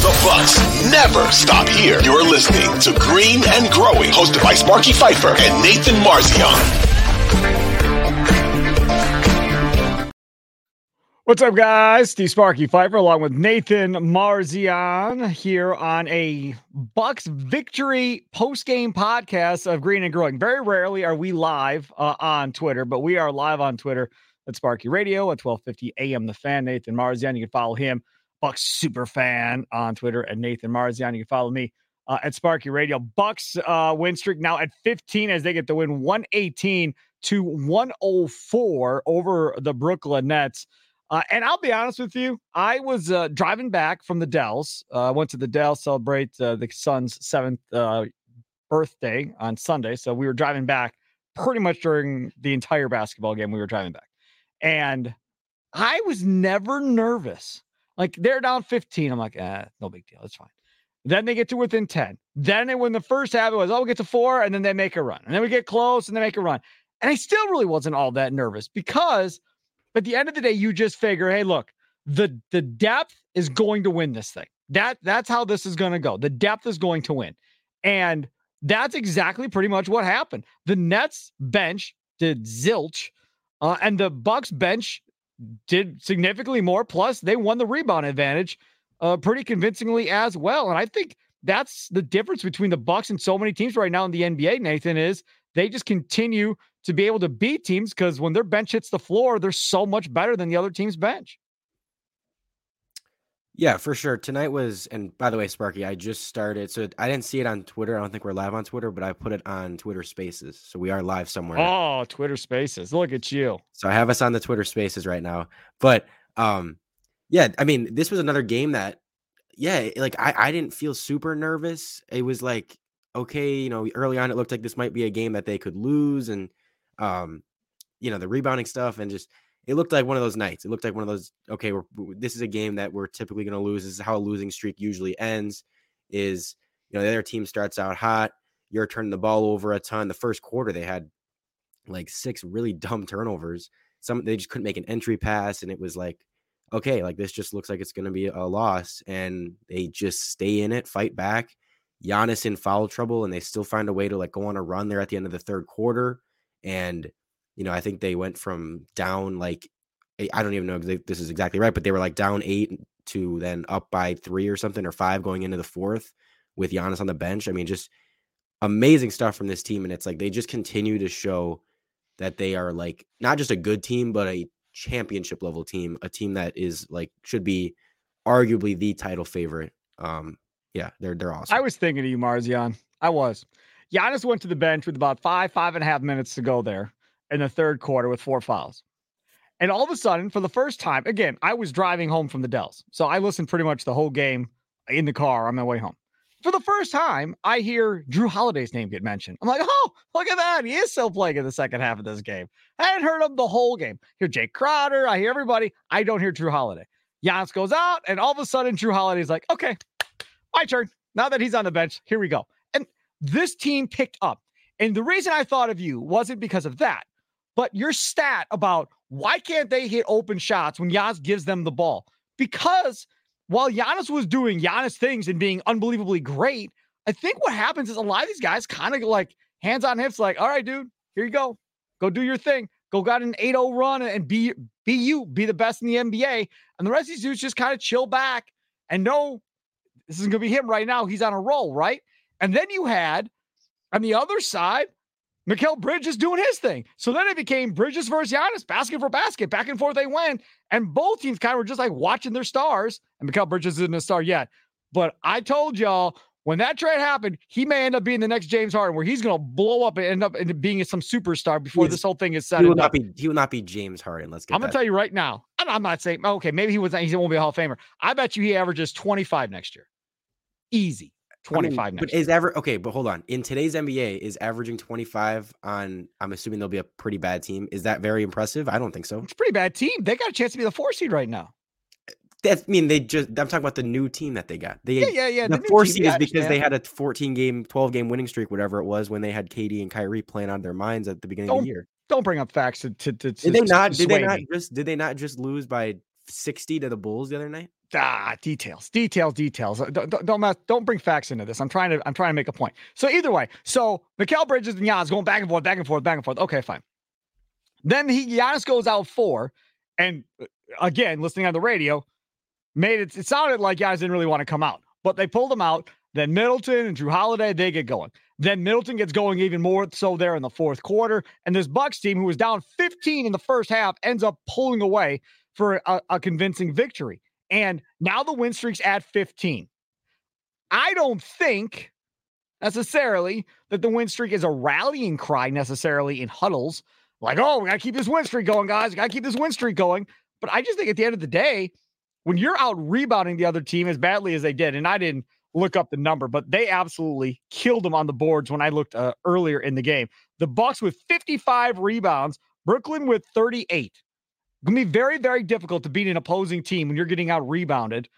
The Bucks never stop here. You're listening to Green and Growing, hosted by Sparky Fifer and Nathan Marzion. What's up, guys? Steve Sparky Fifer along with Nathan Marzion here on a Bucks victory post-game podcast of Green and Growing. Very rarely are we live uh, on Twitter, but we are live on Twitter at Sparky Radio at 1250 AM. The fan, Nathan Marzion. You can follow him, Bucks super fan on Twitter at Nathan Marzion. You can follow me uh, at Sparky Radio. Bucks uh, win streak now at 15 as they get the win 118 to 104 over the Brooklyn Nets. Uh, and I'll be honest with you, I was uh, driving back from the Dells. Uh, I went to the Dells celebrate uh, the son's seventh uh, birthday on Sunday. So we were driving back pretty much during the entire basketball game. We were driving back. And I was never nervous. Like they're down 15. I'm like, eh, no big deal. It's fine. Then they get to within 10. Then they, when the first half it was, oh, we get to four, and then they make a run. And then we get close and they make a run. And I still really wasn't all that nervous because at the end of the day, you just figure, hey, look, the the depth is going to win this thing. That that's how this is going to go. The depth is going to win. And that's exactly pretty much what happened. The Nets bench did zilch, uh, and the Bucks bench did significantly more. Plus, they won the rebound advantage uh, pretty convincingly as well. And I think that's the difference between the Bucks and so many teams right now in the NBA. Nathan is they just continue to be able to beat teams because when their bench hits the floor, they're so much better than the other team's bench. Yeah, for sure. Tonight was, and by the way, Sparky, I just started. So I didn't see it on Twitter. I don't think we're live on Twitter, but I put it on Twitter Spaces. So we are live somewhere. Oh, Twitter Spaces. Look at you. So I have us on the Twitter Spaces right now. But um, yeah, I mean, this was another game that, yeah, like I, I didn't feel super nervous. It was like, okay, you know, early on, it looked like this might be a game that they could lose. And um, you know, the rebounding stuff and just it looked like one of those nights. It looked like one of those. Okay, this is a game that we're typically going to lose. This is how a losing streak usually ends. Is you know the other team starts out hot. You're turning the ball over a ton. The first quarter they had like six really dumb turnovers. Some they just couldn't make an entry pass, and it was like, okay, like this just looks like it's going to be a loss, and they just stay in it, fight back. Giannis in foul trouble, and they still find a way to like go on a run there at the end of the third quarter. And, you know, I think they went from down like, I don't even know if this is exactly right, but they were like down eight to then up by three or something or five going into the fourth with Giannis on the bench. I mean, just amazing stuff from this team. And it's like they just continue to show that they are like not just a good team, but a championship level team, a team that is like should be arguably the title favorite. Um, yeah, they're they're awesome. I was thinking of you, Marzion. I was. Giannis went to the bench with about five, five and a half minutes to go there in the third quarter with four fouls. And all of a sudden, for the first time, again, I was driving home from the Dells. So I listened pretty much the whole game in the car on my way home. For the first time, I hear Jrue Holiday's name get mentioned. I'm like, oh, look at that. He is still playing in the second half of this game. I hadn't heard him the whole game. I hear Jae Crowder. I hear everybody. I don't hear Jrue Holiday. Giannis goes out, and all of a sudden, Jrue Holiday's like, okay, my turn. Now that he's on the bench, here we go And this team picked up. And the reason I thought of you wasn't because of that, but your stat about why can't they hit open shots when Giannis gives them the ball? Because while Giannis was doing Giannis things and being unbelievably great, I think what happens is a lot of these guys kind of like hands on hips, like, all right, dude, here you go. Go do your thing. Go got an 8-0 run and be be you, be the best in the NBA. And the rest of these dudes just kind of chill back and know this is gonna be him right now. He's on a roll, right? And then you had on the other side, Mikal Bridges doing his thing. So then it became Bridges versus Giannis, basket for basket, back and forth they went. And both teams kind of were just like watching their stars. And Mikal Bridges isn't a star yet. But I told y'all when that trade happened, he may end up being the next James Harden, where he's going to blow up and end up into being some superstar before he's, this whole thing is set. He will not be. He will not be James Harden. Let's get. It. I'm going to tell you right now. I'm not saying okay. Maybe he was. He won't be a Hall of Famer. I bet you he averages 25 next year. Easy. 25 I mean, but is ever okay but hold on in today's nba is averaging 25 on i'm assuming they'll be a pretty bad team is that very impressive i don't think so it's a pretty bad team they got a chance to be the four seed right now that's I mean they just I'm talking about the new team that they got. They yeah, yeah, yeah. The, the four seed is because they had a 14 game, 12 game winning streak, whatever it was, when they had KD and Kyrie playing on their minds at the beginning don't, of the year. Don't bring up facts to to, to did they not did they not me. just did they not just lose by 60 to the Bulls the other night? Ah, details, details, details. Don't don't, don't bring facts into this. I'm trying to I'm trying to make a point. So either way, so Mikal Bridges and Giannis going back and forth, back and forth, back and forth. Okay, fine. Then he Giannis goes out four, and uh, again, listening on the radio, made it, it sounded like guys didn't really want to come out, but they pulled them out. Then Middleton and Jrue Holiday, they get going. Then Middleton gets going even more so there in the fourth quarter. And this Bucks team, who was down 15 in the first half, ends up pulling away for a, a convincing victory. And now the win streak's at 15. I don't think necessarily that the win streak is a rallying cry necessarily in huddles. Like, oh, we got to keep this win streak going, guys. We got to keep this win streak going. But I just think at the end of the day, when you're out rebounding the other team as badly as they did, and I didn't look up the number, but they absolutely killed them on the boards when I looked uh, earlier in the game. The Bucks with 55 rebounds, Brooklyn with 38. Gonna be very, very difficult to beat an opposing team when you're getting out rebounded.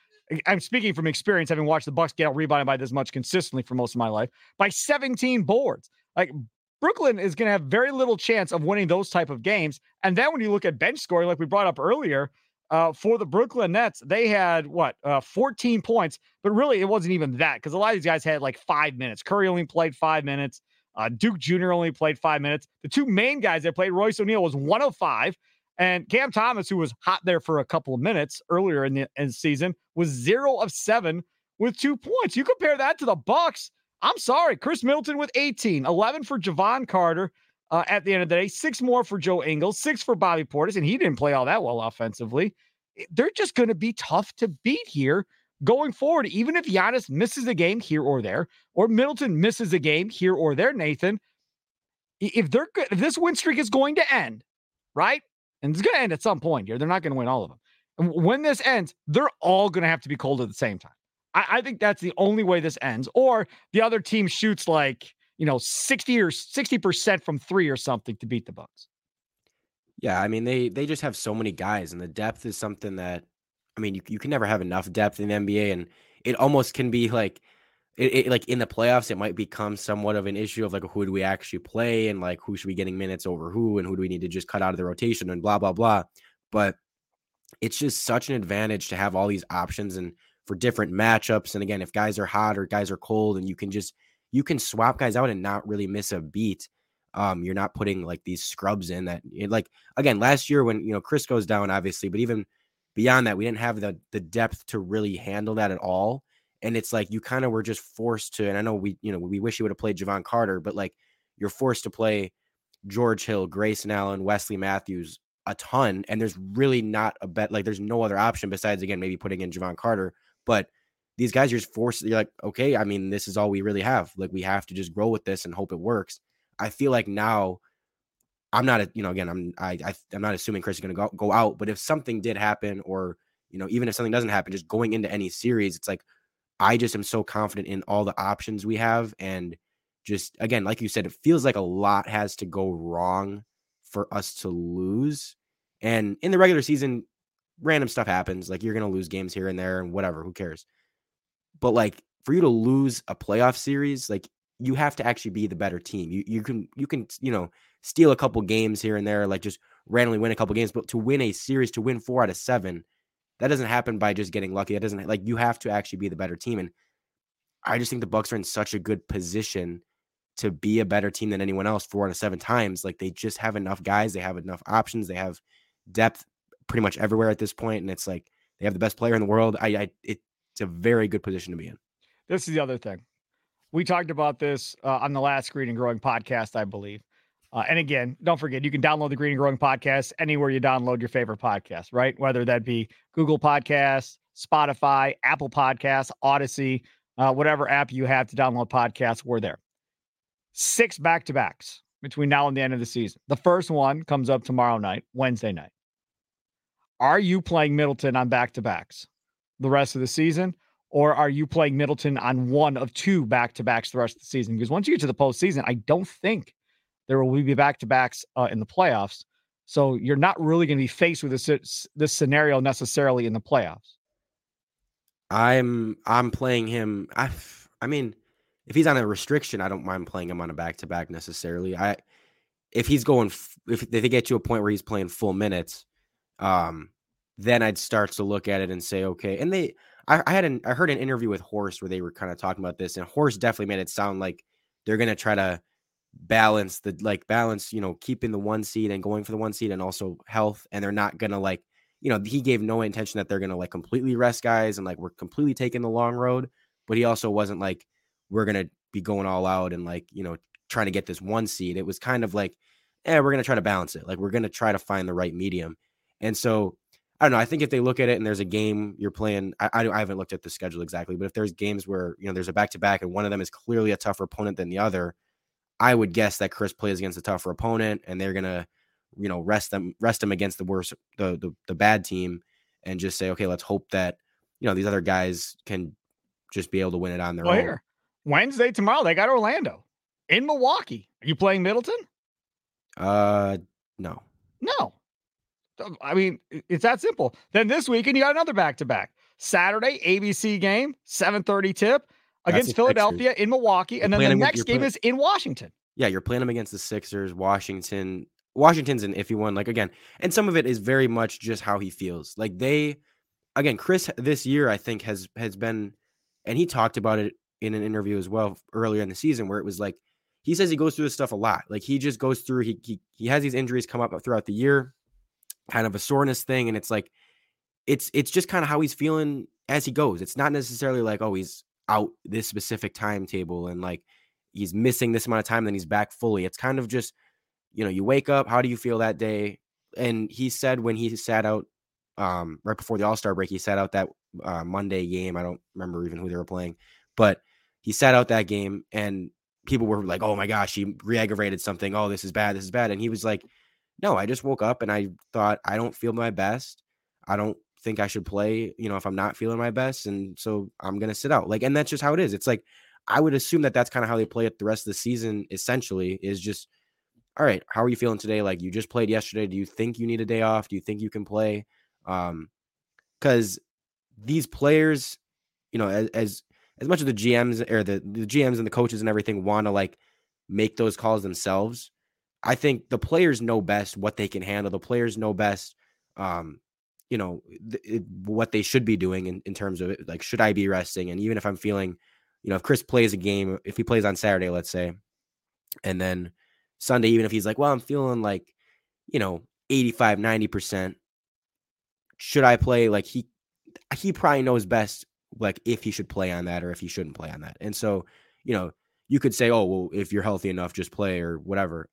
I'm speaking from experience, having watched the Bucks get out rebounded by this much consistently for most of my life by 17 boards. Like Brooklyn is going to have very little chance of winning those type of games. And then when you look at bench scoring, like we brought up earlier, uh, for the Brooklyn Nets, they had what uh, 14 points, but really it wasn't even that because a lot of these guys had like five minutes. Curry only played five minutes. Uh, Duke Jr. only played five minutes. The two main guys that played, Royce O'Neale was 105, and Cam Thomas, who was hot there for a couple of minutes earlier in the, in season, was zero of seven with two points. You compare that to the Bucks. I'm sorry, Khris Middleton with 18, 11 for Jevon Carter, uh, at the end of the day. Six more for Joe Ingles, six for Bobby Portis, and he didn't play all that well offensively. They're just going to be tough to beat here going forward. Even if Giannis misses a game here or there, or Middleton misses a game here or there, Nathan, if they're if this win streak is going to end, right? And it's going to end at some point here. They're not going to win all of them. And when this ends, they're all going to have to be cold at the same time. I, I think that's the only way this ends. Or the other team shoots like you know, 60 or 60% from three or something to beat the Bucks. Yeah, I mean they they just have so many guys, and the depth is something that I mean you, you can never have enough depth in the NBA, and it almost can be like it, it, like in the playoffs, it might become somewhat of an issue of like who do we actually play and like who should be getting minutes over who and who do we need to just cut out of the rotation and blah blah blah. But it's just such an advantage to have all these options and for different matchups. And again, if guys are hot or guys are cold, and you can just you can swap guys out and not really miss a beat. Um, you're not putting like these scrubs in that like again last year when you know Khris goes down, obviously, but even beyond that, we didn't have the the depth to really handle that at all. And it's like you kind of were just forced to, and I know we, you know, we wish you would have played Jevon Carter, but like you're forced to play George Hill, Grayson Allen, Wesley Matthews a ton, and there's really not a bet like there's no other option besides again maybe putting in Jevon Carter, but these guys you're just forced you're like okay i mean this is all we really have like we have to just grow with this and hope it works. I feel like now i'm not a you know again i'm i, I i'm not assuming Khris is going to go, go out but if something did happen or you know even if something doesn't happen just going into any series it's like i just am so confident in all the options we have and just again like you said it feels like a lot has to go wrong for us to lose and in the regular season random stuff happens like you're going to lose games here and there and whatever who cares but like for you to lose a playoff series, like you have to actually be the better team. You you can you can you know steal a couple games here and there, like just randomly win a couple games, but to win a series, to win four out of seven, that doesn't happen by just getting lucky. That doesn't like you have to actually be the better team. And I just think the Bucks are in such a good position to be a better team than anyone else four out of seven times. Like they just have enough guys, they have enough options, they have depth pretty much everywhere at this point, and it's like they have the best player in the world. I, I it it's a very good position to be in. This is the other thing. We talked about this uh, on the last Green and Growing podcast, I believe. Uh, and again, don't forget, you can download the Green and Growing podcast anywhere you download your favorite podcast, right? Whether that be Google Podcasts, Spotify, Apple Podcasts, Audacy, uh, whatever app you have to download podcasts, we're there. Six back to backs between now and the end of the season. The first one comes up tomorrow night, Wednesday night. Are you playing Middleton on back to backs the rest of the season? Or are you playing Middleton on one of two back to backs the rest of the season? Because once you get to the postseason, I don't think there will be back to backs uh, in the playoffs. So you're not really going to be faced with this this scenario necessarily in the playoffs. I'm I'm playing him. I I mean, if he's on a restriction, I don't mind playing him on a back to back necessarily. I if he's going if, they get to a point where he's playing full minutes, um, then I'd start to look at it and say, okay. And they, I, I had an I heard an interview with Horst where they were kind of talking about this, and Horst definitely made it sound like they're gonna try to balance the like balance, you know, keeping the one seed and going for the one seed and also health. And they're not gonna like, you know, he gave no intention that they're gonna like completely rest guys and like we're completely taking the long road. But he also wasn't like we're gonna be going all out and like, you know, trying to get this one seed. It was kind of like, eh, we're gonna try to balance it. Like we're gonna try to find the right medium. And so I don't know. I think if they look at it and there's a game you're playing, I, I, I haven't looked at the schedule exactly, but if there's games where you know there's a back to back and one of them is clearly a tougher opponent than the other, I would guess that Khris plays against a tougher opponent and they're gonna, you know, rest them rest them against the worst the the, the bad team and just say, okay, let's hope that you know these other guys can just be able to win it on their well, own. Here. Wednesday tomorrow they got Orlando in Milwaukee. Are you playing Middleton? Uh, no. No. I mean, it's that simple. Then this weekend you got another back to back. Saturday ABC game, 7:30 tip against Philadelphia in Milwaukee, you're and then the next game is in Washington. Yeah, you're playing them against the Sixers, Washington. Washington's an iffy one. Like again, and some of it is very much just how he feels. Like they, again, Khris this year I think has has been, and he talked about it in an interview as well earlier in the season where it was like he says he goes through this stuff a lot. Like he just goes through. He he he has these injuries come up throughout the year, kind of a soreness thing, and it's like it's it's just kind of how he's feeling as he goes. It's not necessarily like oh he's out this specific timetable and like he's missing this amount of time, then he's back fully. It's kind of just, you know, you wake up, how do you feel that day? And he said when he sat out um, right before the All Star break, he sat out that uh, Monday game. I don't remember even who they were playing, but he sat out that game and people were like, oh my gosh, he re aggravated something. Oh, this is bad. This is bad. And he was like, no, I just woke up and I thought, I don't feel my best. I don't think I should play, you know, if I'm not feeling my best. And so I'm going to sit out. Like, and that's just how it is. It's like, I would assume that that's kind of how they play it the rest of the season, essentially, is just, all right, how are you feeling today? Like, you just played yesterday. Do you think you need a day off? Do you think you can play? Um, because these players, you know, as, as, as much as the GMs or the, the GMs and the coaches and everything want to like make those calls themselves, I think the players know best what they can handle. The players know best um, you know th- it, what they should be doing in, in terms of it. like should i be resting? And even if i'm feeling you know if chris plays a game if he plays on saturday let's say and then sunday even if he's like well i'm feeling like you know 85 90% should i play? Like he he probably knows best like if he should play on that or if he shouldn't play on that. And so you know you could say oh well if you're healthy enough just play or whatever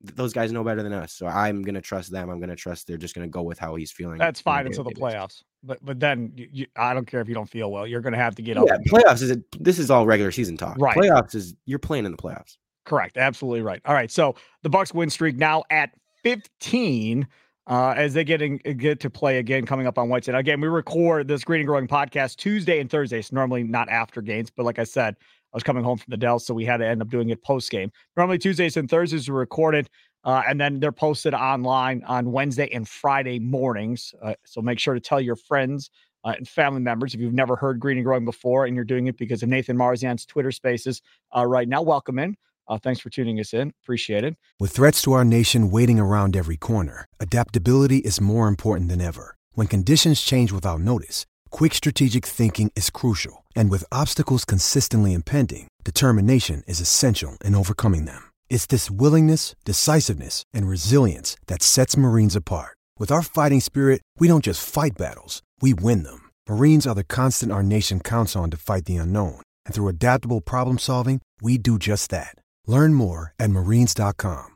those guys know better than us. So I'm gonna trust them. I'm gonna trust they're just gonna go with how he's feeling. That's fine until the playoffs. But but then you, I don't care if you don't feel well. You're gonna have to get up. Yeah, playoffs is a, this is all regular season talk. Right. Playoffs is you're playing in the playoffs. Correct. Absolutely right. All right. So the Bucks win streak now at 15. Uh, as they get in, get to play again coming up on Wednesday. Again, we record this Green and Growing podcast Tuesday and Thursday. So normally not after games, but like I said, I was coming home from the Dell, so we had to end up doing it post game. Normally Tuesdays and Thursdays are recorded. Uh, and then they're posted online on Wednesday and Friday mornings. Uh, so make sure to tell your friends uh, and family members if you've never heard Green and Growing before and you're doing it because of Nathan Marzion's Twitter spaces uh, right now. Welcome in. Uh, thanks for tuning us in. Appreciate it. With threats to our nation waiting around every corner, adaptability is more important than ever. When conditions change without notice, quick strategic thinking is crucial. And with obstacles consistently impending, determination is essential in overcoming them. It's this willingness, decisiveness, and resilience that sets Marines apart. With our fighting spirit, we don't just fight battles, we win them. Marines are the constant our nation counts on to fight the unknown. And through adaptable problem solving, we do just that. Learn more at marines.com.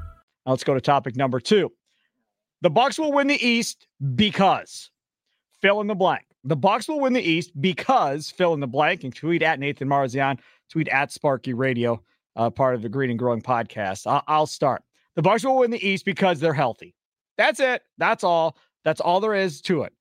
Now let's go to topic number two. The Bucks will win the East because fill in the blank. The Bucks will win the East because fill in the blank and tweet at Nathan Marzion, tweet at Sparky Radio, uh, part of the Green and Growing podcast. I'll, I'll start. The Bucks will win the East because they're healthy. That's it. That's all. That's all there is to it.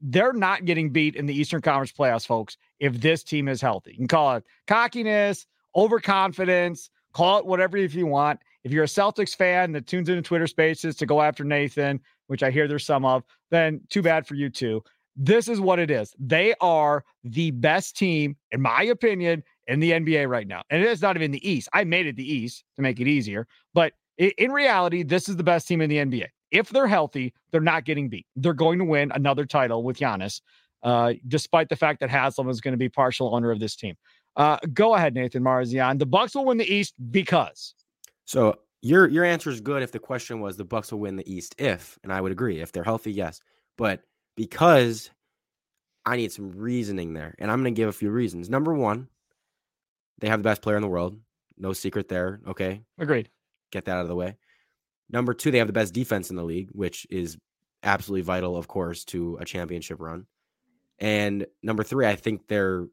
They're not getting beat in the Eastern Conference playoffs, folks, if this team is healthy. You can call it cockiness, overconfidence, call it whatever if you want. If you're a Celtics fan that tunes into Twitter spaces to go after Nathan, which I hear there's some of, then too bad for you too. This is what it is. They are the best team, in my opinion, in the NBA right now. And it is not even the East. I made it the East to make it easier. But in reality, this is the best team in the NBA. If they're healthy, they're not getting beat. They're going to win another title with Giannis, uh, despite the fact that Haslam is going to be partial owner of this team. Uh, go ahead, Nathan Marzion. The Bucks will win the East because So your your answer is good if the question was the Bucks will win the East if, and I would agree if they're healthy, yes. But because I need some reasoning there, and I'm going to give a few reasons. Number one, they have the best player in the world, no secret there. Okay, agreed. get that out of the way. Number two, they have the best defense in the league, which is absolutely vital, of course, to a championship run. And number three, I think they're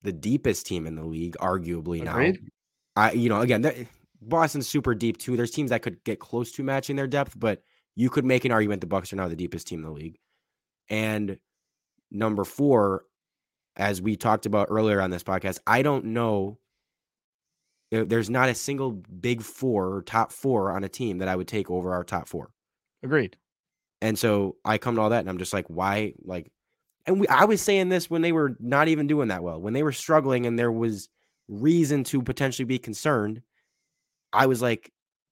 the deepest team in the league, arguably now. I, you know, again, they're- Boston's super deep too. There's teams that could get close to matching their depth, but you could make an argument the Bucks are now the deepest team in the league. And number four, as we talked about earlier on this podcast, I don't know. There's not a single big four or top four on a team that I would take over our top four. Agreed. And so I come to all that and I'm just like, why? Like, and we, I was saying this when they were not even doing that well, when they were struggling and there was reason to potentially be concerned. I was like,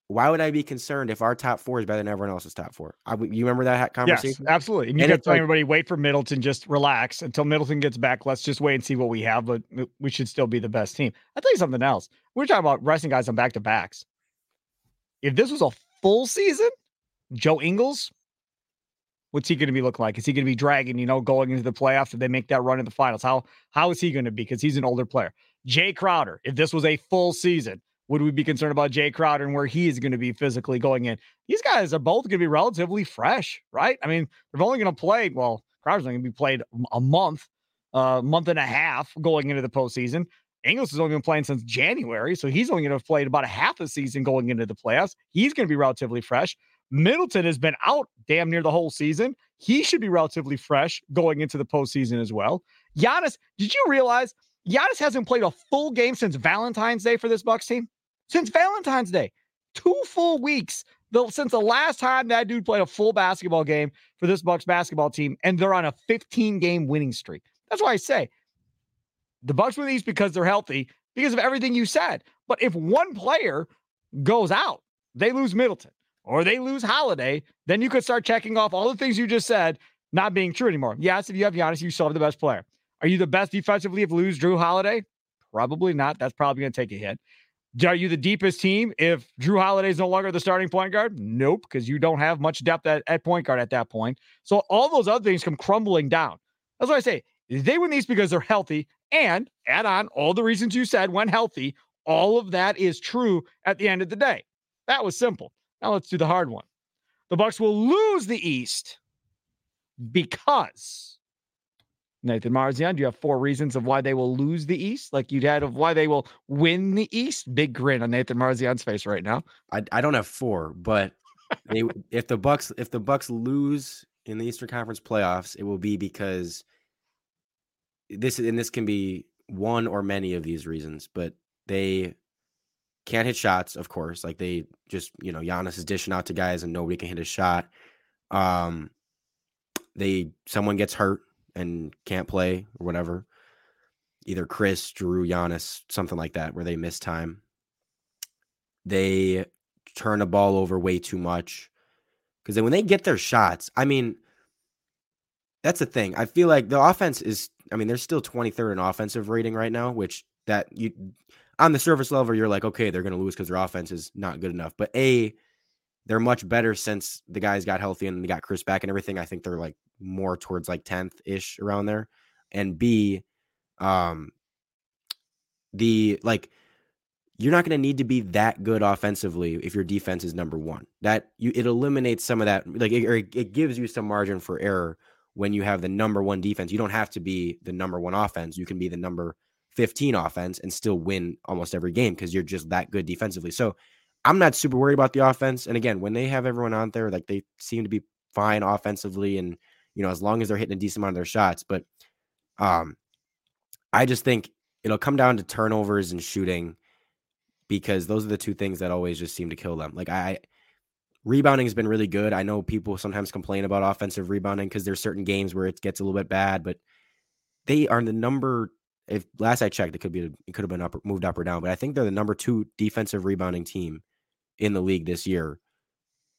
why would I be concerned if our top four is better than everyone else's top four? I, you remember that ha- Yes, conversation? absolutely. And you And kept telling like- everybody, wait for Middleton, just relax until Middleton gets back. Let's just wait and see what we have, but we should still be the best team. I'll tell you something else. We We're talking about resting guys on back to backs. If this was a full season, Joe Ingles, what's he going to be looking like? Is he going to be dragging, you know, going into the playoffs if they make that run in the finals? How how is he going to be? Because he's an older player. Jae Crowder, if this was a full season, would we be concerned about Jae Crowder and where he is going to be physically going in? These guys are both going to be relatively fresh, right? I mean, they're only going to play, well, Crowder's only going to be played a month, a uh, month and a half going into the postseason. Ingles has only been playing since January, so he's only going to have played about a half a season going into the playoffs. He's going to be relatively fresh. Middleton has been out damn near the whole season. He should be relatively fresh going into the postseason as well. Giannis, did you realize Giannis hasn't played a full game since Valentine's Day for this Bucks team? Since Valentine's Day, two full weeks since the last time that dude played a full basketball game for this Bucks basketball team, and they're on a 15 game winning streak. That's why I say the Bucks win these because they're healthy, because of everything you said. But if one player goes out, they lose Middleton or they lose Holiday, then you could start checking off all the things you just said not being true anymore. Yes, if you have Giannis, you still have the best player. Are you the best defensively if lose Jrue Holiday? Probably not. That's probably going to take a hit. Are you the deepest team if Jrue Holiday is no longer the starting point guard? Nope, because you don't have much depth at, at point guard at that point. So all those other things come crumbling down. That's why I say they win these because they're healthy and add on all the reasons you said when healthy. All of that is true at the end of the day. That was simple. Now let's do the hard one. The Bucks will lose the East because Nathan Marzion, do you have four reasons of why they will lose the East? Like you'd had of why they will win the East? Big grin on Nathan Marzion's face right now. I, I don't have four, but they if the Bucks if the Bucks lose in the Eastern Conference playoffs, it will be because this and this can be one or many of these reasons, but they can't hit shots, of course. Like they just, you know, Giannis is dishing out to guys and nobody can hit a shot. Um they someone gets hurt and can't play or whatever. Either Khris, Jrue, Giannis, something like that, where they miss time. They turn the ball over way too much. Because then when they get their shots, I mean, that's the thing. I feel like the offense is, I mean, they're still 23rd in offensive rating right now, which that you on the surface level, you're like, okay, they're going to lose because their offense is not good enough. But A, they're much better since the guys got healthy and they got Khris back and everything. I think they're like more towards like 10th ish around there. And B, um, the like, you're not going to need to be that good offensively if your defense is number one. That you it eliminates some of that, like it, it gives you some margin for error when you have the number one defense. You don't have to be the number one offense. You can be the number 15 offense and still win almost every game because you're just that good defensively. So I'm not super worried about the offense. And again, when they have everyone on there, like they seem to be fine offensively and you know, as long as they're hitting a decent amount of their shots. But um I just think it'll come down to turnovers and shooting because those are the two things that always just seem to kill them. Like I rebounding has been really good. I know people sometimes complain about offensive rebounding because there's certain games where it gets a little bit bad, but they are the number if last I checked, it could be it could have been up moved up or down, but I think they're the number two defensive rebounding team in the league this year.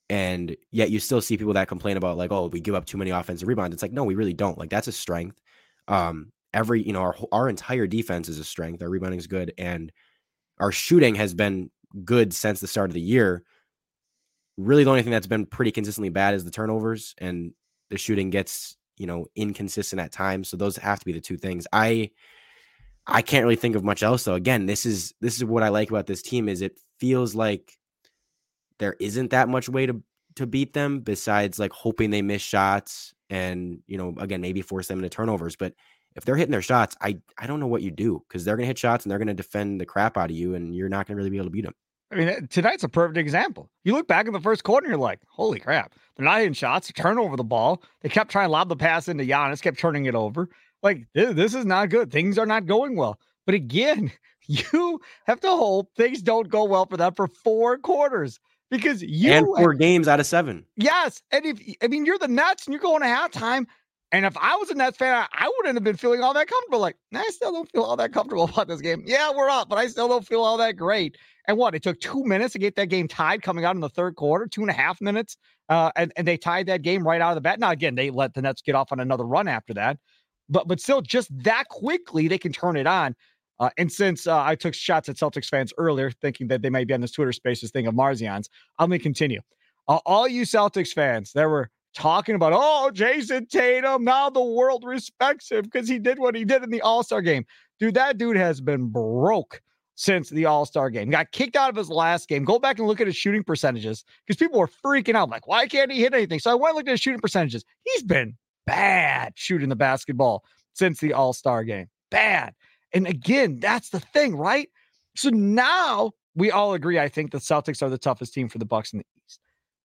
And yet you still see people that complain about like, oh, we give up too many offensive rebounds. It's like, no, we really don't. Like that's a strength. Um, every you know, our our entire defense is a strength. Our rebounding is good, and our shooting has been good since the start of the year. Really, the only thing that's been pretty consistently bad is the turnovers, and the shooting gets you know inconsistent at times. So those have to be the two things. I I can't really think of much else though. Again, this is this is what I like about this team is it feels like there isn't that much way to to beat them besides like hoping they miss shots and you know again maybe force them into turnovers. But if they're hitting their shots, I I don't know what you do because they're gonna hit shots and they're gonna defend the crap out of you and you're not gonna really be able to beat them. I mean, eh, tonight's a perfect example. You look back in the first quarter, and you're like, "Holy crap!" They're not hitting shots. They turn over the ball. They kept trying to lob the pass into Giannis, kept turning it over. Like this, this is not good. Things are not going well. But again, you have to hope things don't go well for them for four quarters because you and four have, games out of seven. Yes, and if I mean you're the Nets and you're going to halftime, and if I was a Nets fan, I wouldn't have been feeling all that comfortable. Like, I still don't feel all that comfortable about this game. Yeah, we're up, but I still don't feel all that great. And what? It took two minutes to get that game tied coming out in the third quarter, two and a half minutes. Uh, and, and they tied that game right out of the bat. Now, again, they let the Nets get off on another run after that but but still just that quickly they can turn it on. Uh, and since uh, I took shots at Celtics fans earlier, thinking that they might be on this Twitter Spaces thing of Marzion's, I'm going to continue. Uh, all you Celtics fans that were talking about, oh, Jayson Tatum, now the world respects him because he did what he did in the All Star game. Dude, that dude has been broke since the All Star game. Got kicked out of his last game. Go back and look at his shooting percentages because people were freaking out, like, why can't he hit anything? So I went and looked at his shooting percentages. He's been bad shooting the basketball since the All Star game. Bad. And again, that's the thing, right? So now we all agree. I think the Celtics are the toughest team for the Bucks in the East.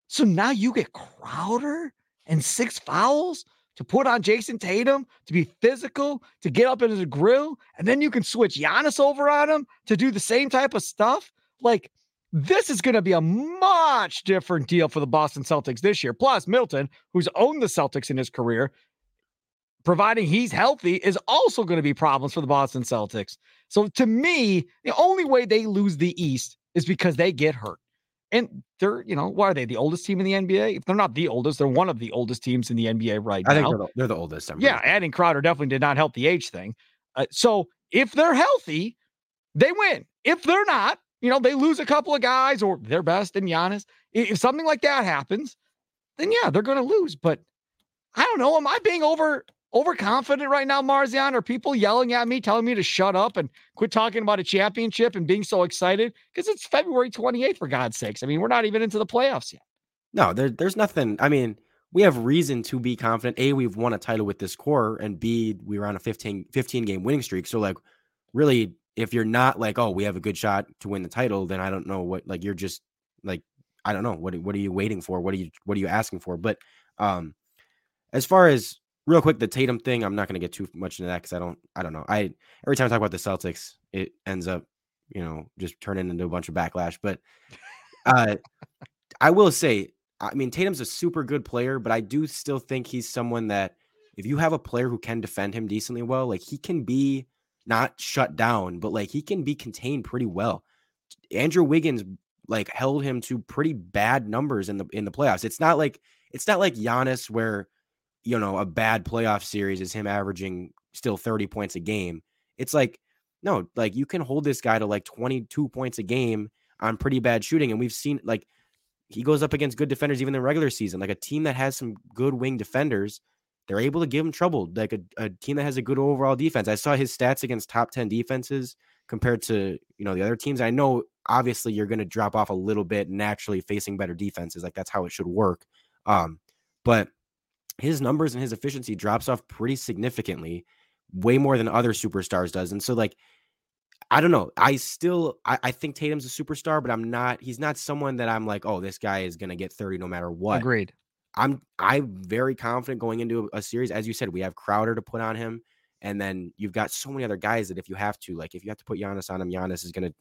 So now you get Crowder and six fouls to put on Jayson Tatum to be physical, to get up into the grill, and then you can switch Giannis over on him to do the same type of stuff. Like this is going to be a much different deal for the Boston Celtics this year. Plus, Milton, who's owned the Celtics in his career, providing he's healthy, is also going to be problems for the Boston Celtics. So, to me, the only way they lose the East is because they get hurt. And they're, you know, why are they the oldest team in the NBA? If they're not the oldest, they're one of the oldest teams in the NBA right I now. I think they're the, they're the oldest. I'm yeah, adding Crowder definitely did not help the age thing. Uh, so, if they're healthy, they win. If they're not, you know, they lose a couple of guys or their best and Giannis. If something like that happens, then yeah, they're going to lose. But I don't know. Am I being over overconfident right now, Marzion? Are people yelling at me, telling me to shut up and quit talking about a championship and being so excited? Because it's February 28th, for God's sakes. I mean, we're not even into the playoffs yet. No, there, there's nothing. I mean, we have reason to be confident. A, we've won a title with this core, and B, we were on a 15, 15 game winning streak. So, like, really, if you're not like, oh, we have a good shot to win the title, then I don't know what like you're just like I don't know what what are you waiting for? What are you what are you asking for? But um as far as real quick the Tatum thing, I'm not going to get too much into that cuz I don't I don't know. I every time I talk about the Celtics, it ends up, you know, just turning into a bunch of backlash, but uh I will say I mean Tatum's a super good player, but I do still think he's someone that if you have a player who can defend him decently well, like he can be not shut down, but like he can be contained pretty well. Andrew Wiggins like held him to pretty bad numbers in the in the playoffs. It's not like it's not like Giannis where you know a bad playoff series is him averaging still 30 points a game. It's like no, like you can hold this guy to like 22 points a game on pretty bad shooting and we've seen like he goes up against good defenders even in the regular season. Like a team that has some good wing defenders, they're able to give him trouble. Like a, a team that has a good overall defense. I saw his stats against top 10 defenses compared to, you know, the other teams. I know obviously you're going to drop off a little bit naturally facing better defenses. Like that's how it should work. Um, but his numbers and his efficiency drops off pretty significantly, way more than other superstars does. And so like I don't know. I still I, I, think Tatum's a superstar, but I'm not he's not someone that I'm like, oh, this guy is gonna get 30 no matter what. Agreed. I'm I'm very confident going into a, a series. As you said, we have Crowder to put on him. And then you've got so many other guys that if you have to, like if you have to put Giannis on him, Giannis is gonna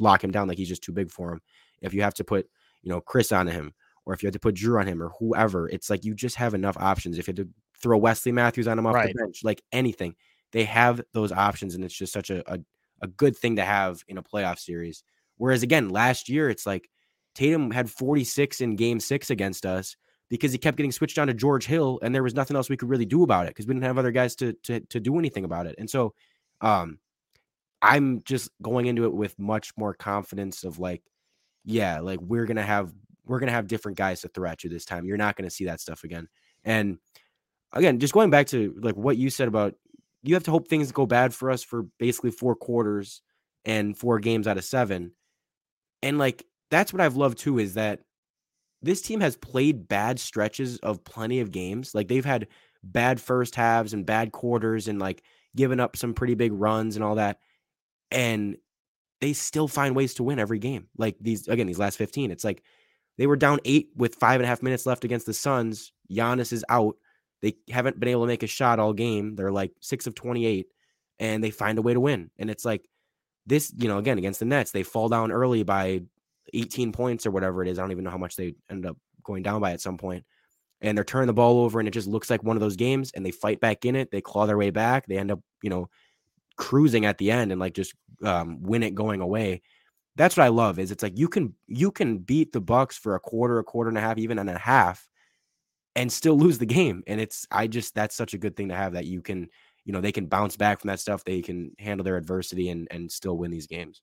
lock him down like he's just too big for him. If you have to put, you know, Khris on him, or if you had to put Jrue on him or whoever, it's like you just have enough options. If you had to throw Wesley Matthews on him off right. the bench, like anything, they have those options, and it's just such a, a a good thing to have in a playoff series. Whereas again, last year it's like Tatum had 46 in game six against us because he kept getting switched on to George Hill, and there was nothing else we could really do about it because we didn't have other guys to to to do anything about it. And so um I'm just going into it with much more confidence of like, yeah, like we're gonna have we're gonna have different guys to throw at you this time. You're not gonna see that stuff again. And again, just going back to like what you said about you have to hope things go bad for us for basically four quarters and four games out of seven. And like that's what I've loved too is that this team has played bad stretches of plenty of games. Like they've had bad first halves and bad quarters and like given up some pretty big runs and all that. And they still find ways to win every game. Like these again, these last 15. It's like they were down eight with five and a half minutes left against the Suns. Giannis is out. They haven't been able to make a shot all game. They're like six of 28 and they find a way to win. And it's like this, you know, again, against the Nets, they fall down early by 18 points or whatever it is. I don't even know how much they end up going down by at some point. And they're turning the ball over and it just looks like one of those games and they fight back in it. They claw their way back. They end up, you know, cruising at the end and like just um, win it going away. That's what I love is it's like you can you can beat the Bucks for a quarter, a quarter and a half, even and a half, and still lose the game. And it's I just that's such a good thing to have that you can, you know, they can bounce back from that stuff. They can handle their adversity and and still win these games.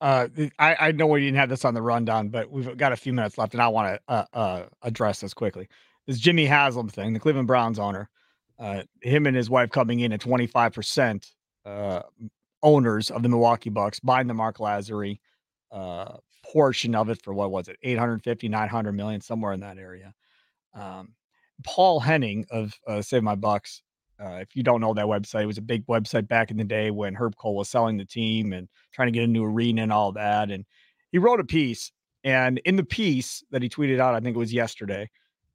Uh, I, I know we didn't have this on the rundown, but we've got a few minutes left, and I want to uh, uh, address this quickly. This Jimmy Haslam thing, the Cleveland Browns owner, uh, him and his wife coming in at 25% uh, owners of the Milwaukee Bucks, buying the Marc Lasry uh, portion of it for what was it, 850, 900 million, somewhere in that area. Um, Paul Henning of Save My Bucks uh, if you don't know that website, it was a big website back in the day when Herb Kohl was selling the team and trying to get a new arena and all that. And he wrote a piece, and in the piece that he tweeted out, I think it was yesterday,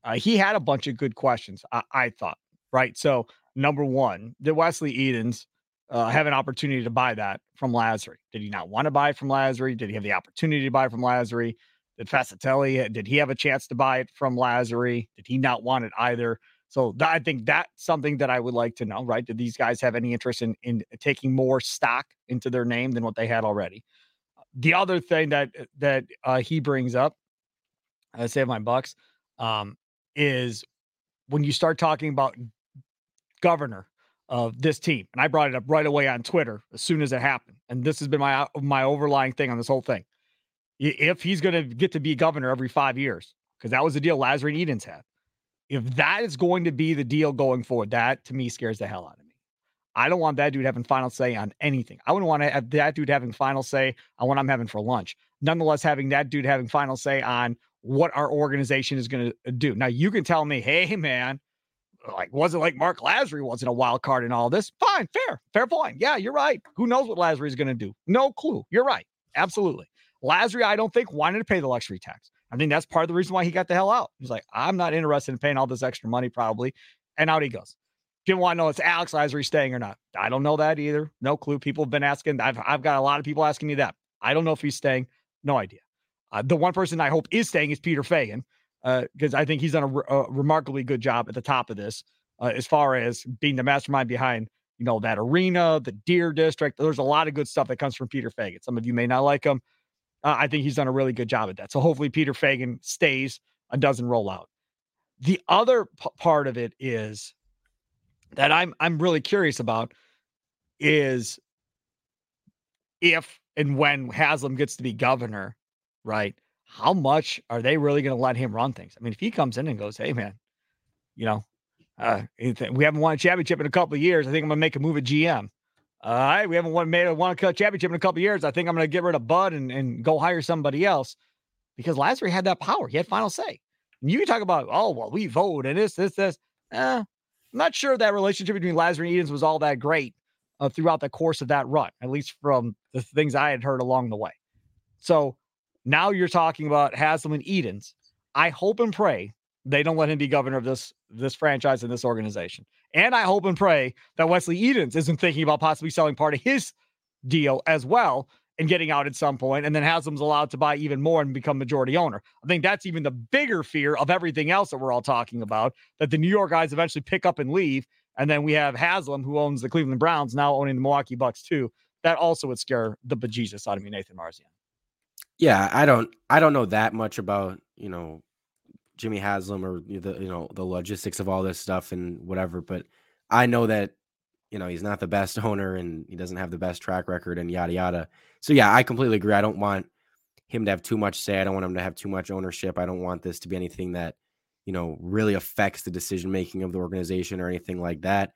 uh, he had a bunch of good questions. I, I, thought, right? So number one, did Wesley Edens uh, have an opportunity to buy that from Lasry? Did he not want to buy it from Lasry? Did he have the opportunity to buy from Lasry? Did Fascitelli did he have a chance to buy it from Lasry? Did he not want it either? So th- I think that's something that I would like to know, right? Did these guys have any interest in in taking more stock into their name than what they had already? The other thing that uh, that uh, he brings up, I save my bucks, um, is when you start talking about governor of this team, and I brought it up right away on Twitter as soon as it happened, and this has been my uh, my overlying thing on this whole thing. If he's going to get to be governor every five years, because that was the deal Lasry and Edens had if that is going to be the deal going forward, that to me scares the hell out of me. I don't want that dude having final say on anything. I wouldn't want to have that dude having final say on what I'm having for lunch. Nonetheless, having that dude having final say on what our organization is going to uh, do. Now, you can tell me, hey, man, like, wasn't like Marc Lasry wasn't a wild card in all this. Fine, fair, fair point. Yeah, you're right. Who knows what Lasry is going to do? No clue. You're right. Absolutely. Lasry, I don't think wanted to pay the luxury tax. I think that's part of the reason why he got the hell out. He's like, I'm not interested in paying all this extra money, probably. And out he goes. Didn't want to know if Alex Lasry staying or not. I don't know that either. No clue. People have been asking. I've I've got a lot of people asking me that. I don't know if he's staying. No idea. Uh, the one person I hope is staying is Peter Feigin because uh, I think he's done a, re- a, remarkably good job at the top of this uh, as far as being the mastermind behind you know that arena, the Deer District. There's a lot of good stuff that comes from Peter Feigin. Some of you may not like him. Uh, I think he's done a really good job at that. So hopefully Peter Feigin stays and doesn't roll out. The other p- part of it is that I'm I'm really curious about is if and when Haslam gets to be governor, right? How much are they really going to let him run things? I mean, if he comes in and goes, "Hey, man, you know, uh, we haven't won a championship in a couple of years. I think I'm going to make a move at GM. All right, we haven't won made a one a championship in a couple years. I think I'm going to get rid of Bud and, and go hire somebody else because Lasry had that power. He had final say. And you can talk about, oh well, we vote and this, this, this. Eh, I'm not sure that relationship between Lasry and Edens was all that great uh, throughout the course of that run, at least from the things I had heard along the way. So now you're talking about Haslam and Edens. I hope and pray they don't let him be governor of this this franchise and this organization. And I hope and pray that Wesley Edens isn't thinking about possibly selling part of his deal as well and getting out at some point, and then Haslam's allowed to buy even more and become majority owner. I think that's even the bigger fear of everything else that we're all talking about that the New York guys eventually pick up and leave. And then we have Haslam, who owns the Cleveland Browns, now owning the Milwaukee Bucks too. That also would scare the bejesus out of me, Nathan Marzion. Yeah, I don't I don't know that much about, you know, Jimmy Haslam or the you know the logistics of all this stuff and whatever. But I know that you know he's not the best owner and he doesn't have the best track record and yada yada. So yeah, I completely agree. I don't want him to have too much say. I don't want him to have too much ownership. I don't want this to be anything that you know really affects the decision making of the organization or anything like that.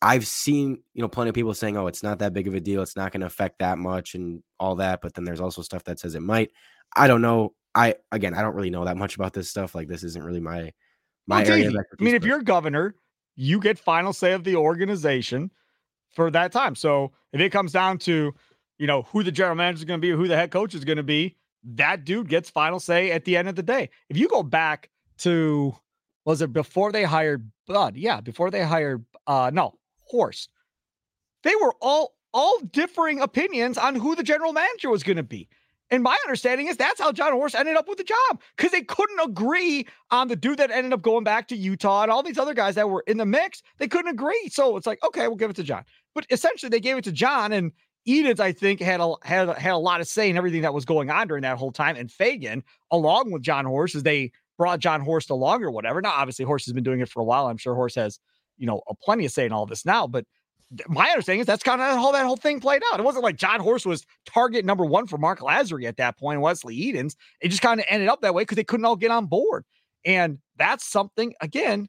I've seen, you know, plenty of people saying, "Oh, it's not that big of a deal. It's not going to affect that much," and all that. But then there's also stuff that says it might. I don't know. I again, I don't really know that much about this stuff. Like this isn't really my my well, area. I mean, if you're governor, you get final say of the organization for that time. So if it comes down to, you know, who the general manager is going to be, who the head coach is going to be, that dude gets final say at the end of the day. If you go back to, was it before they hired Bud? Yeah, before they hired, uh, no, Horst. They were all all differing opinions on who the general manager was going to be. And my understanding is that's how Jon Horst ended up with the job because they couldn't agree on the dude that ended up going back to Utah and all these other guys that were in the mix. They couldn't agree. So it's like, okay, we'll give it to Jon. But essentially, they gave it to Jon. and Edens, I think, had a had had a lot of say in everything that was going on during that whole time. And Feigin, along with Jon Horst, as they brought Jon Horst along or whatever. Now, obviously, Horst has been doing it for a while. I'm sure Horst has, you know, a plenty of say in all this now. But my understanding is that's kind of how that whole thing played out. It wasn't like Jon Horst was target number one for Marc Lasry at that point, Wesley Edens. It just kind of ended up that way because they couldn't all get on board. And that's something, again,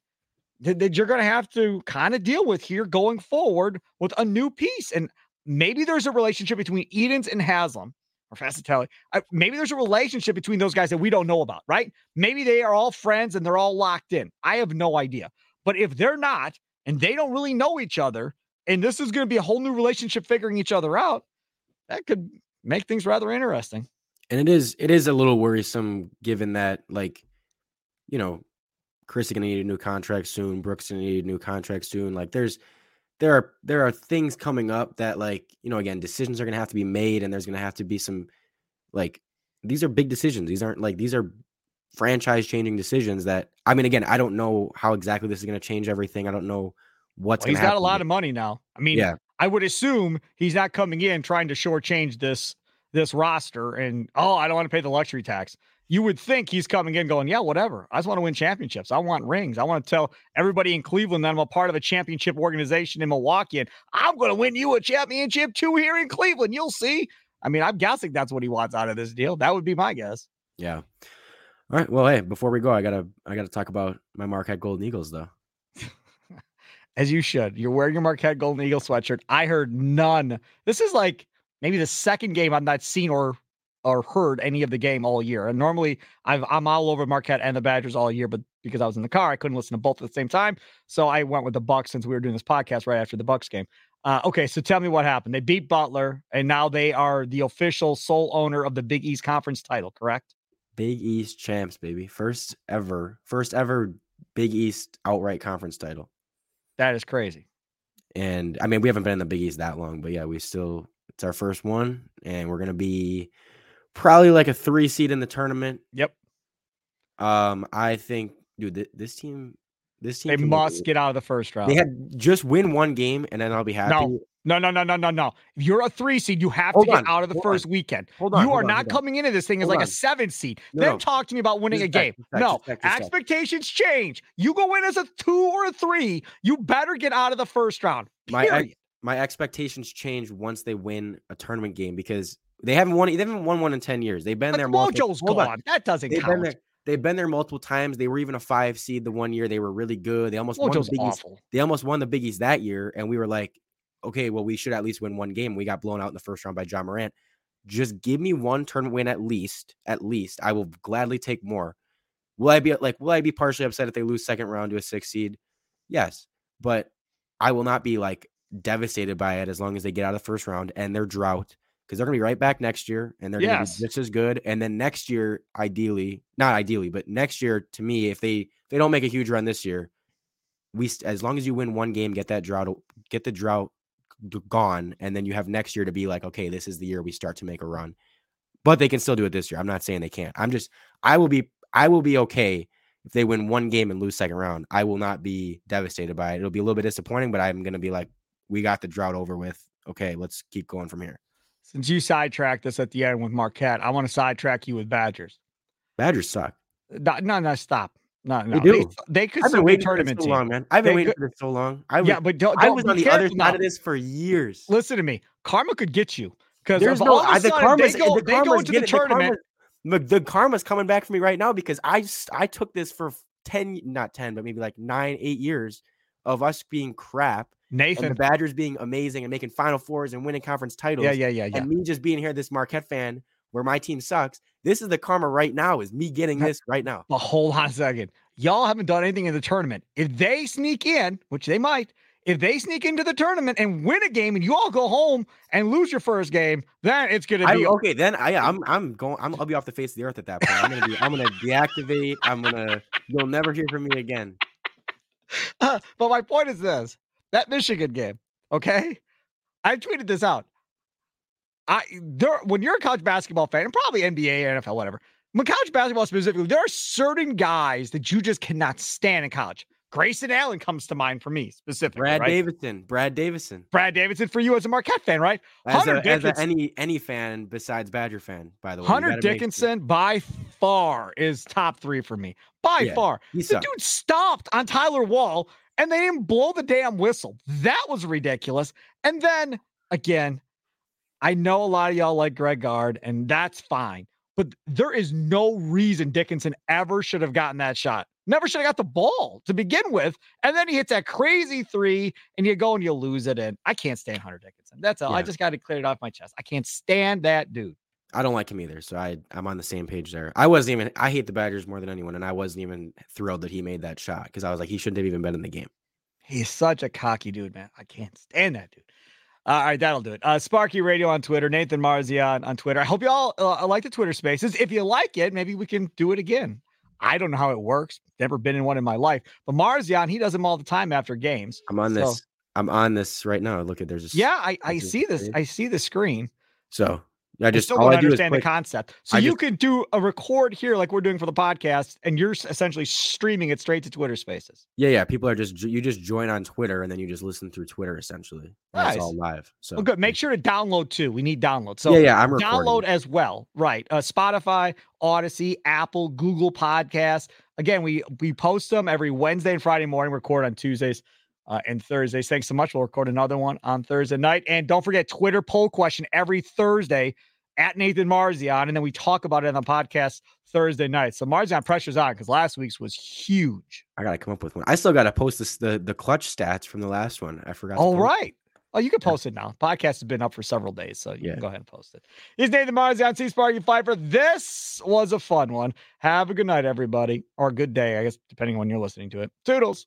that, that you're going to have to kind of deal with here going forward with a new piece. And maybe there's a relationship between Edens and Haslam or Fascitelli. maybe there's a relationship between those guys that we don't know about, right? Maybe they are all friends and they're all locked in. I have no idea. But if they're not, and they don't really know each other, and this is going to be a whole new relationship figuring each other out, that could make things rather interesting. And it is it is a little worrisome given that like you know Khris is going to need a new contract soon, Brooks is going to need a new contract soon. Like there's there are there are things coming up that like you know again decisions are going to have to be made and there's going to have to be some like these are big decisions. These aren't like these are franchise changing decisions that I mean again I don't know how exactly this is going to change everything. I don't know what's well, he's got a lot of money now. I mean, yeah. I would assume he's not coming in trying to shortchange this this roster and oh, I don't want to pay the luxury tax. You would think he's coming in going, yeah, whatever. I just want to win championships. I want rings. I want to tell everybody in Cleveland that I'm a part of a championship organization in Milwaukee, and I'm going to win you a championship too here in Cleveland. You'll see. I mean, I'm guessing that's what he wants out of this deal. That would be my guess. Yeah. All right. Well, hey, before we go, I gotta I gotta talk about my Marquette Golden Eagles though as you should. You're wearing your Marquette Golden Eagle sweatshirt. I heard none. This is like maybe the second game I've not seen or or heard any of the game all year. And normally I've I'm all over Marquette and the Badgers all year, but because I was in the car, I couldn't listen to both at the same time. So I went with the Bucks since we were doing this podcast right after the Bucks game. Uh, okay, so tell me what happened. They beat Butler, and now they are the official sole owner of the Big East Conference title. Correct? Big East champs, baby. First ever, first ever Big East outright conference title. That is crazy. And I mean, we haven't been in the Big East that long, but yeah, we still it's our first one, and we're gonna be probably like a three seed in the tournament. Yep. Um, I think, dude, th- this team, this team, They must get out of the first round. They had just win one game, and then I'll be happy. No, no, no, no, no, no, no. If you're a three seed, you have Hold to get on, out of the first on. weekend. Hold on, you are on, not coming into this thing as like a seven seed. No, then no. talk to me about winning a Just a game. sec, no, just a sec, just expectations change. You go in as a two or a three, you better get out of the first round. My Period. my expectations change once they win a tournament game because they haven't won. They haven't won one in ten years. They've been But there. the multiple- mojo's hold on. gone. That doesn't They've count. been there. They've been there multiple times. They were even a five seed the one year. They were really good. They almost won the biggies. Awful. They almost won the Big East that year, and we were like, okay, well, we should at least win one game. We got blown out in the first round by Ja Morant. Just give me one tournament win at least. At least I will gladly take more. Will I be like? Will I be partially upset if they lose second round to a six seed? Yes, but I will not be like devastated by it as long as they get out of the first round and their drought because they're gonna be right back next year and they're gonna be just as good. And then next year, ideally, not ideally, but next year, to me, if they if they don't make a huge run this year, we as long as you win one game, get that drought, get the drought gone, and then you have next year to be like, okay, this is the year we start to make a run. But they can still do it this year. I'm not saying they can't. I'm just I will be I will be okay if they win one game and lose second round. I will not be devastated by it. It'll be a little bit disappointing, but I'm gonna be like, we got the drought over with. Okay, let's keep going from here. Since you sidetracked us at the end with Marquette, I want to sidetrack you with Badgers. Badgers suck. No, no, no stop. No, no. do. They, could I've been waiting for tournament so long, man. I've been They waiting could- for this so long. I was, yeah, but don't, I don't was on the other side now. of this for years. Listen to me. Karma could get you because There's no all of a I, the karma's they go, the they go into the tournament. karma- the, the karma's coming back for me right now because I, I took this for ten, not ten, but maybe like nine, eight years of us being crap and the Nathan. Badgers being amazing and making Final Fours and winning conference titles. Yeah, yeah, yeah, yeah. And me just being here, this Marquette fan, where my team sucks. This is the karma right now. Is me getting this right now. But hold on a second. Y'all haven't done anything in the tournament. If they sneak in, which they might, if they sneak into the tournament and win a game and you all go home and lose your first game, then it's going to I, be okay, then I, I'm I'm going. I'm, I'll be off the face of the earth at that point. I'm gonna be. I'm gonna deactivate. I'm gonna. You'll never hear from me again. but my point is this that Michigan game, okay? I tweeted this out. I there when you're a college basketball fan, and probably NBA, NFL, whatever. When college basketball specifically, there are certain guys that you just cannot stand in college. Grayson Allen comes to mind for me specifically. Brad right? Davidson. Brad Davison. Brad Davison for you as a Marquette fan, right? As, a, as a, any any fan besides Badger fan, by the way. Hunter. Dickinson by far is top three for me. By Yeah, far. The sucked. dude stopped on Tyler Wahl and they didn't blow the damn whistle. That was ridiculous. And then again, I know a lot of y'all like Greg Gard, and that's fine. But there is no reason Dickinson ever should have gotten that shot. Never should have got the ball to begin with. And then he hits that crazy three, and you go and you lose it. And I can't stand Hunter Dickinson. That's all. I just got to clear it off my chest. I can't stand that dude. I don't like him either, so I I'm on the same page there. I wasn't even. I hate the Badgers more than anyone, and I wasn't even thrilled that he made that shot because I was like, he shouldn't have even been in the game. He's such a cocky dude, man. I can't stand that dude. All right, that'll do it. Uh, Sparky Radio on Twitter, Nathan Marzion on Twitter. I hope y'all uh, like the Twitter spaces. If you like it, maybe we can do it again. I don't know how it works. Never been in one in my life. But Marzion, he does them all the time after games. I'm on So- this. I'm on this right now. Look at there's just Yeah, I, I see this. I see the screen. so I I just still don't I do understand the concept. So I you just- could do a record here like we're doing for the podcast, and you're essentially streaming it straight to Twitter Spaces. Yeah, yeah. People are just you just join on Twitter and then you just listen through Twitter essentially. Nice. It's all live. So Well, good. Make sure to download too. We need download. So yeah, yeah. I'm download recording. as well. Right. Uh, Spotify, Audacy, Apple, Google Podcasts. Again, we we post them every Wednesday and Friday morning. Record on Tuesdays uh, and Thursdays. Thanks so much. We'll record another one on Thursday night. And don't forget Twitter poll question every Thursday at Nathan Marzion, and then we talk about it on the podcast Thursday night. So Marzion pressure's on because last week's was huge. I gotta come up with one. I still gotta post this the the clutch stats from the last one. I forgot. to All right. Oh, you can post it now. Podcast has been up for several days, so you Yeah. can go ahead and post it. He's Nathan Marzion, C Sparky Fifer. This was a fun one. Have a good night, everybody, or a good day, I guess, depending on when you're listening to it. Toodles.